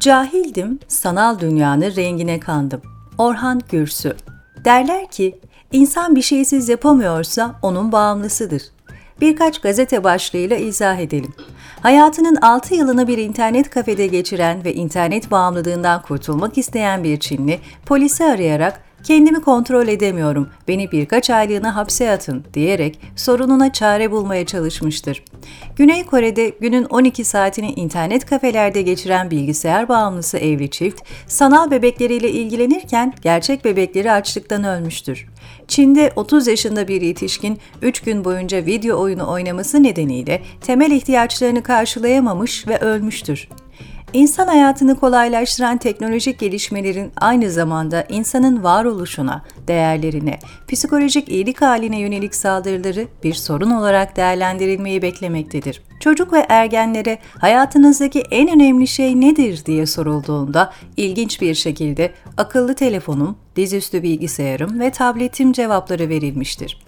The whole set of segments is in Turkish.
Cahildim, sanal dünyanın rengine kandım. Orhan Gürsü Derler ki, insan bir şeysiz yapamıyorsa onun bağımlısıdır. Birkaç gazete başlığıyla izah edelim. Hayatının 6 yılını bir internet kafede geçiren ve internet bağımlılığından kurtulmak isteyen bir Çinli, polisi arayarak kendimi kontrol edemiyorum, beni birkaç aylığına hapse atın diyerek sorununa çare bulmaya çalışmıştır. Güney Kore'de günün 12 saatini internet kafelerde geçiren bilgisayar bağımlısı evli çift, sanal bebekleriyle ilgilenirken gerçek bebekleri açlıktan ölmüştür. Çin'de 30 yaşında bir yetişkin 3 gün boyunca video oyunu oynaması nedeniyle temel ihtiyaçlarını karşılayamamış ve ölmüştür. İnsan hayatını kolaylaştıran teknolojik gelişmelerin aynı zamanda insanın varoluşuna, değerlerine, psikolojik iyilik haline yönelik saldırıları bir sorun olarak değerlendirilmeyi beklemektedir. Çocuk ve ergenlere hayatınızdaki en önemli şey nedir diye sorulduğunda ilginç bir şekilde akıllı telefonum, dizüstü bilgisayarım ve tabletim cevapları verilmiştir.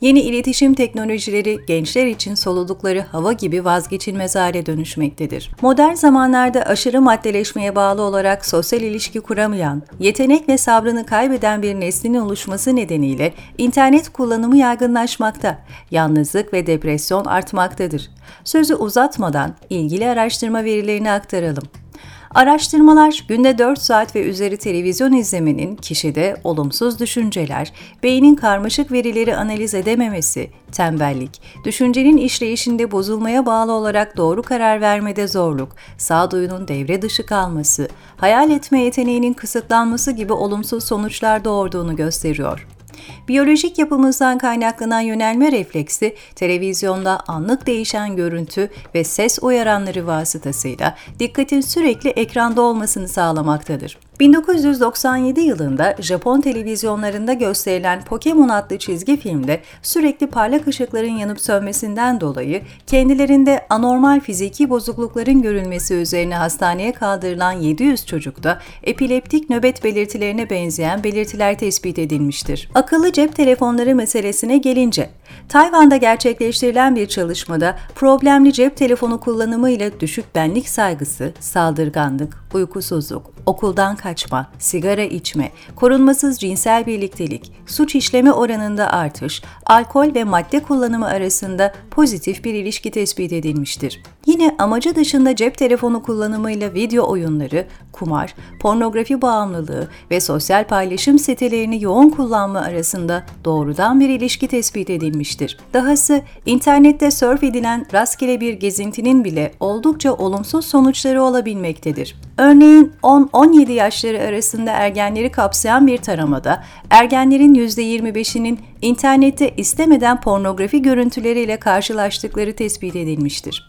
Yeni iletişim teknolojileri gençler için soludukları hava gibi vazgeçilmez hale dönüşmektedir. Modern zamanlarda aşırı maddeleşmeye bağlı olarak sosyal ilişki kuramayan, yetenek ve sabrını kaybeden bir neslin oluşması nedeniyle internet kullanımı yaygınlaşmakta, yalnızlık ve depresyon artmaktadır. Sözü uzatmadan ilgili araştırma verilerini aktaralım. Araştırmalar günde 4 saat ve üzeri televizyon izlemenin kişide olumsuz düşünceler, beynin karmaşık verileri analiz edememesi, tembellik, düşüncenin işleyişinde bozulmaya bağlı olarak doğru karar vermede zorluk, sağduyunun devre dışı kalması, hayal etme yeteneğinin kısıtlanması gibi olumsuz sonuçlar doğurduğunu gösteriyor. Biyolojik yapımızdan kaynaklanan yönelme refleksi, televizyonda anlık değişen görüntü ve ses uyaranları vasıtasıyla dikkatin sürekli ekranda olmasını sağlamaktadır. 1997 yılında Japon televizyonlarında gösterilen Pokemon adlı çizgi filmde sürekli parlak ışıkların yanıp sönmesinden dolayı kendilerinde anormal fiziki bozuklukların görülmesi üzerine hastaneye kaldırılan 700 çocukta epileptik nöbet belirtilerine benzeyen belirtiler tespit edilmiştir. Akıllı cep telefonları meselesine gelince, Tayvan'da gerçekleştirilen bir çalışmada problemli cep telefonu kullanımıyla düşük benlik saygısı, saldırganlık, uykusuzluk, okuldan kaçma, sigara içme, korunmasız cinsel birliktelik, suç işleme oranında artış, alkol ve madde kullanımı arasında pozitif bir ilişki tespit edilmiştir. Yine amacı dışında cep telefonu kullanımıyla video oyunları, kumar, pornografi bağımlılığı ve sosyal paylaşım sitelerini yoğun kullanma arasında doğrudan bir ilişki tespit edilmiştir. Dahası internette surf edilen rastgele bir gezintinin bile oldukça olumsuz sonuçları olabilmektedir. Örneğin 10-17 yaşları arasında ergenleri kapsayan bir taramada ergenlerin %25'inin internette istemeden pornografi görüntüleriyle karşılaştıkları tespit edilmiştir.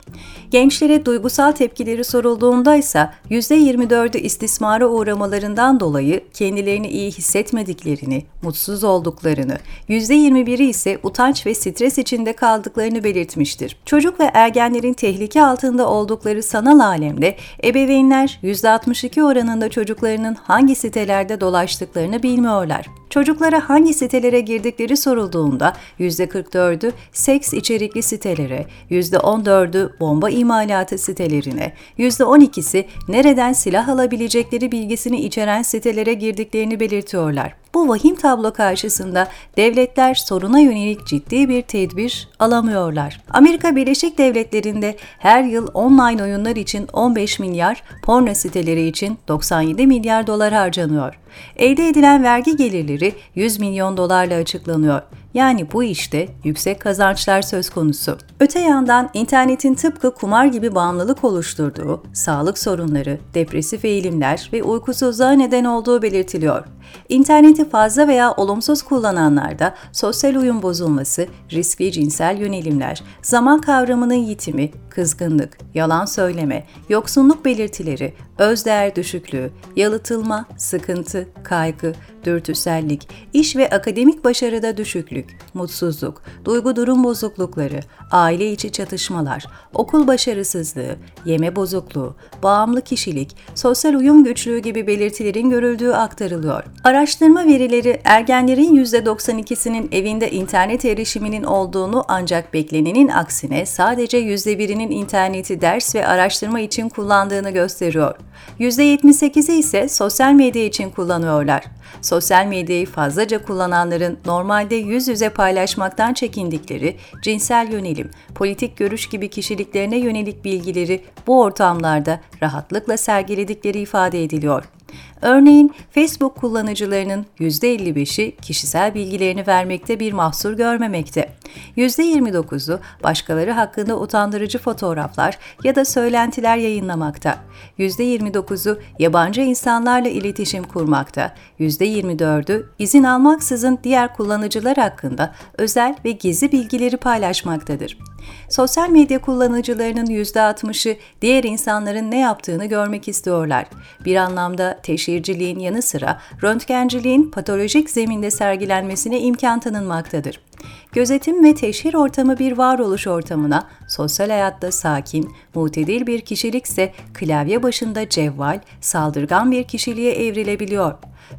Gençlere duygusal tepkileri sorulduğunda ise %24'ü istismara uğramalarından dolayı kendilerini iyi hissetmediklerini, mutsuz olduklarını, %21'i ise utanç ve stres içinde kaldıklarını belirtmiştir. Çocuk ve ergenlerin tehlike altında oldukları sanal alemde ebeveynler %62 oranında çocuklarının hangi sitelerde dolaştıklarını bilmiyorlar. Çocuklara hangi sitelere girdikleri sorulduğunda %44'ü seks içerikli sitelere, %14'ü bomba imalatı sitelerine, %12'si nereden silah alabilecekleri bilgisini içeren sitelere girdiklerini belirtiyorlar. Bu vahim tablo karşısında devletler soruna yönelik ciddi bir tedbir alamıyorlar. Amerika Birleşik Devletleri'nde her yıl online oyunlar için 15 milyar, porno siteleri için 97 milyar dolar harcanıyor. Elde edilen vergi gelirleri 100 milyon dolarla açıklanıyor. Yani bu işte yüksek kazançlar söz konusu. Öte yandan internetin tıpkı kumar gibi bağımlılık oluşturduğu, sağlık sorunları, depresif eğilimler ve uykusuzluğa neden olduğu belirtiliyor. İnterneti fazla veya olumsuz kullananlarda sosyal uyum bozulması, riskli cinsel yönelimler, zaman kavramının yitimi, kızgınlık, yalan söyleme, yoksunluk belirtileri, özdeğer düşüklüğü, yalıtılma, sıkıntı, kaygı, dürtüsellik, iş ve akademik başarıda düşüklük, mutsuzluk, duygu durum bozuklukları, aile içi çatışmalar, okul başarısızlığı, yeme bozukluğu, bağımlı kişilik, sosyal uyum güçlüğü gibi belirtilerin görüldüğü aktarılıyor. Araştırma verileri ergenlerin %92'sinin evinde internet erişiminin olduğunu ancak beklenenin aksine sadece %1'inin interneti ders ve araştırma için kullandığını gösteriyor. %78'i ise sosyal medya için kullanıyorlar. Sosyal medyayı fazlaca kullananların normalde yüz yüze paylaşmaktan çekindikleri cinsel yönelim, politik görüş gibi kişiliklerine yönelik bilgileri bu ortamlarda rahatlıkla sergiledikleri ifade ediliyor. Örneğin Facebook kullanıcılarının %55'i kişisel bilgilerini vermekte bir mahsur görmemekte. %29'u başkaları hakkında utandırıcı fotoğraflar ya da söylentiler yayınlamakta. %29'u yabancı insanlarla iletişim kurmakta. %24'ü izin almaksızın diğer kullanıcılar hakkında özel ve gizli bilgileri paylaşmaktadır. Sosyal medya kullanıcılarının %60'ı diğer insanların ne yaptığını görmek istiyorlar. Bir anlamda teşhirciliğin yanı sıra röntgenciliğin patolojik zeminde sergilenmesine imkan tanınmaktadır. Gözetim ve teşhir ortamı bir varoluş ortamına, sosyal hayatta sakin, mutedil bir kişilikse klavye başında cevval, saldırgan bir kişiliğe evrilebiliyor.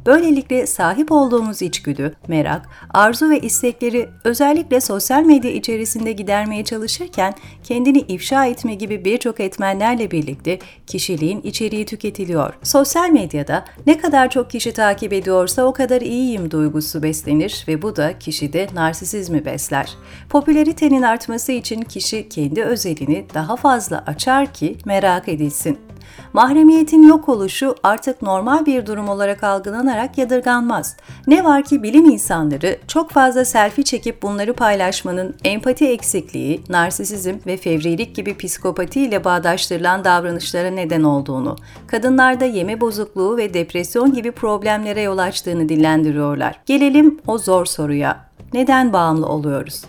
Böylelikle sahip olduğumuz içgüdü, merak, arzu ve istekleri özellikle sosyal medya içerisinde gidermeye çalışırken kendini ifşa etme gibi birçok etmenlerle birlikte kişiliğin içeriği tüketiliyor. Sosyal medyada ne kadar çok kişi takip ediyorsa o kadar iyiyim duygusu beslenir ve bu da kişide narsisizmi besler. Popülaritenin artması için kişi kendi özelini daha fazla açar ki merak edilsin. Mahremiyetin yok oluşu artık normal bir durum olarak algılanarak yadırganmaz. Ne var ki bilim insanları çok fazla selfie çekip bunları paylaşmanın empati eksikliği, narsisizm ve fevrilik gibi psikopati ile bağdaştırılan davranışlara neden olduğunu, kadınlarda yeme bozukluğu ve depresyon gibi problemlere yol açtığını dillendiriyorlar. Gelelim o zor soruya. Neden bağımlı oluyoruz?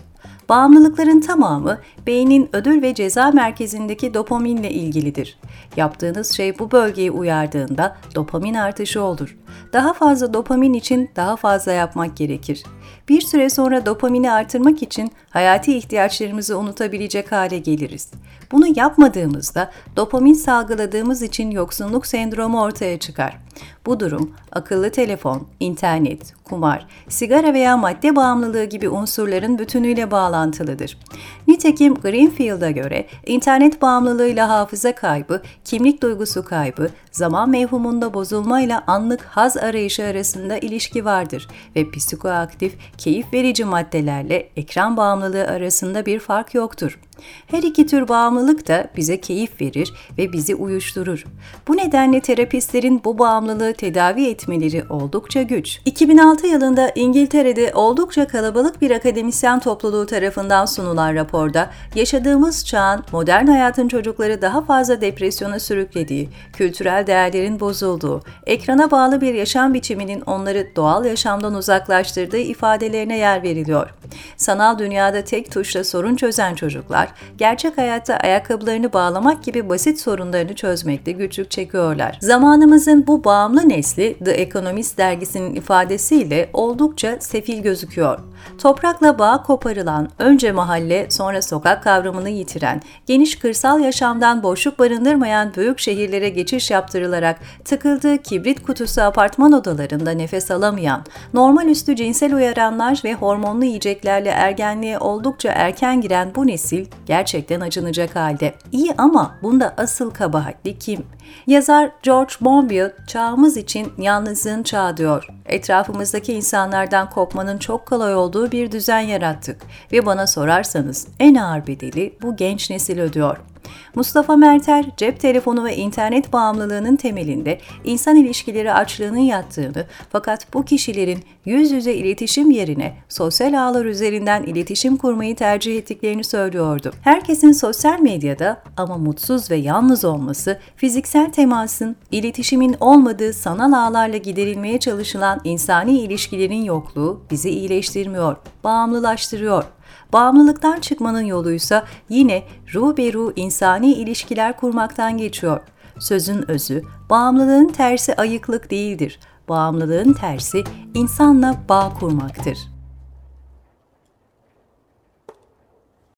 Bağımlılıkların tamamı beynin ödül ve ceza merkezindeki dopaminle ilgilidir. Yaptığınız şey bu bölgeyi uyardığında dopamin artışı olur. Daha fazla dopamin için daha fazla yapmak gerekir. Bir süre sonra dopamini artırmak için hayati ihtiyaçlarımızı unutabilecek hale geliriz. Bunu yapmadığımızda dopamin salgıladığımız için yoksunluk sendromu ortaya çıkar. Bu durum akıllı telefon, internet, kumar, sigara veya madde bağımlılığı gibi unsurların bütünüyle bağlantılıdır. Nitekim Greenfield'a göre internet bağımlılığıyla hafıza kaybı, kimlik duygusu kaybı, zaman mevhumunda bozulmayla anlık haz arayışı arasında ilişki vardır ve psikoaktif, keyif verici maddelerle ekran bağımlılığı arasında bir fark yoktur. Her iki tür bağımlılık da bize keyif verir ve bizi uyuşturur. Bu nedenle terapistlerin bu bağımlılığı tedavi etmeleri oldukça güç. 2006 yılında İngiltere'de oldukça kalabalık bir akademisyen topluluğu tarafından sunulan raporda yaşadığımız çağın modern hayatın çocukları daha fazla depresyona sürüklediği, kültürel değerlerin bozulduğu, ekrana bağlı bir yaşam biçiminin onları doğal yaşamdan uzaklaştırdığı ifadelerine yer veriliyor. Sanal dünyada tek tuşla sorun çözen çocuklar, gerçek hayatta ayakkabılarını bağlamak gibi basit sorunlarını çözmekte güçlük çekiyorlar. Zamanımızın bu bağımlı nesli The Economist dergisinin ifadesiyle oldukça sefil gözüküyor. Toprakla bağ koparılan, önce mahalle sonra sokak kavramını yitiren, geniş kırsal yaşamdan boşluk barındırmayan büyük şehirlere geçiş yaptırılarak tıkıldığı kibrit kutusu apartman odalarında nefes alamayan, normal üstü cinsel uyaranlar ve hormonlu yiyeceklerle ergenliğe oldukça erken giren bu nesil gerçekten acınacak halde. İyi ama bunda asıl kabahatli kim? Yazar George Monbiot çağımız için yalnızlığın çağı diyor. Etrafımızdaki insanlardan kopmanın çok kolay olduğu bir düzen yarattık ve bana sorarsanız en ağır bedeli bu genç nesil ödüyor. Mustafa Merter, cep telefonu ve internet bağımlılığının temelinde insan ilişkileri açlığının yattığını fakat bu kişilerin yüz yüze iletişim yerine sosyal ağlar üzerinden iletişim kurmayı tercih ettiklerini söylüyordu. Herkesin sosyal medyada ama mutsuz ve yalnız olması, fiziksel temasın, iletişimin olmadığı sanal ağlarla giderilmeye çalışılan insani ilişkilerin yokluğu bizi iyileştirmiyor, bağımlılaştırıyor. Bağımlılıktan çıkmanın yoluysa yine ruh insani ilişkiler kurmaktan geçiyor. Sözün özü, bağımlılığın tersi ayıklık değildir. Bağımlılığın tersi insanla bağ kurmaktır.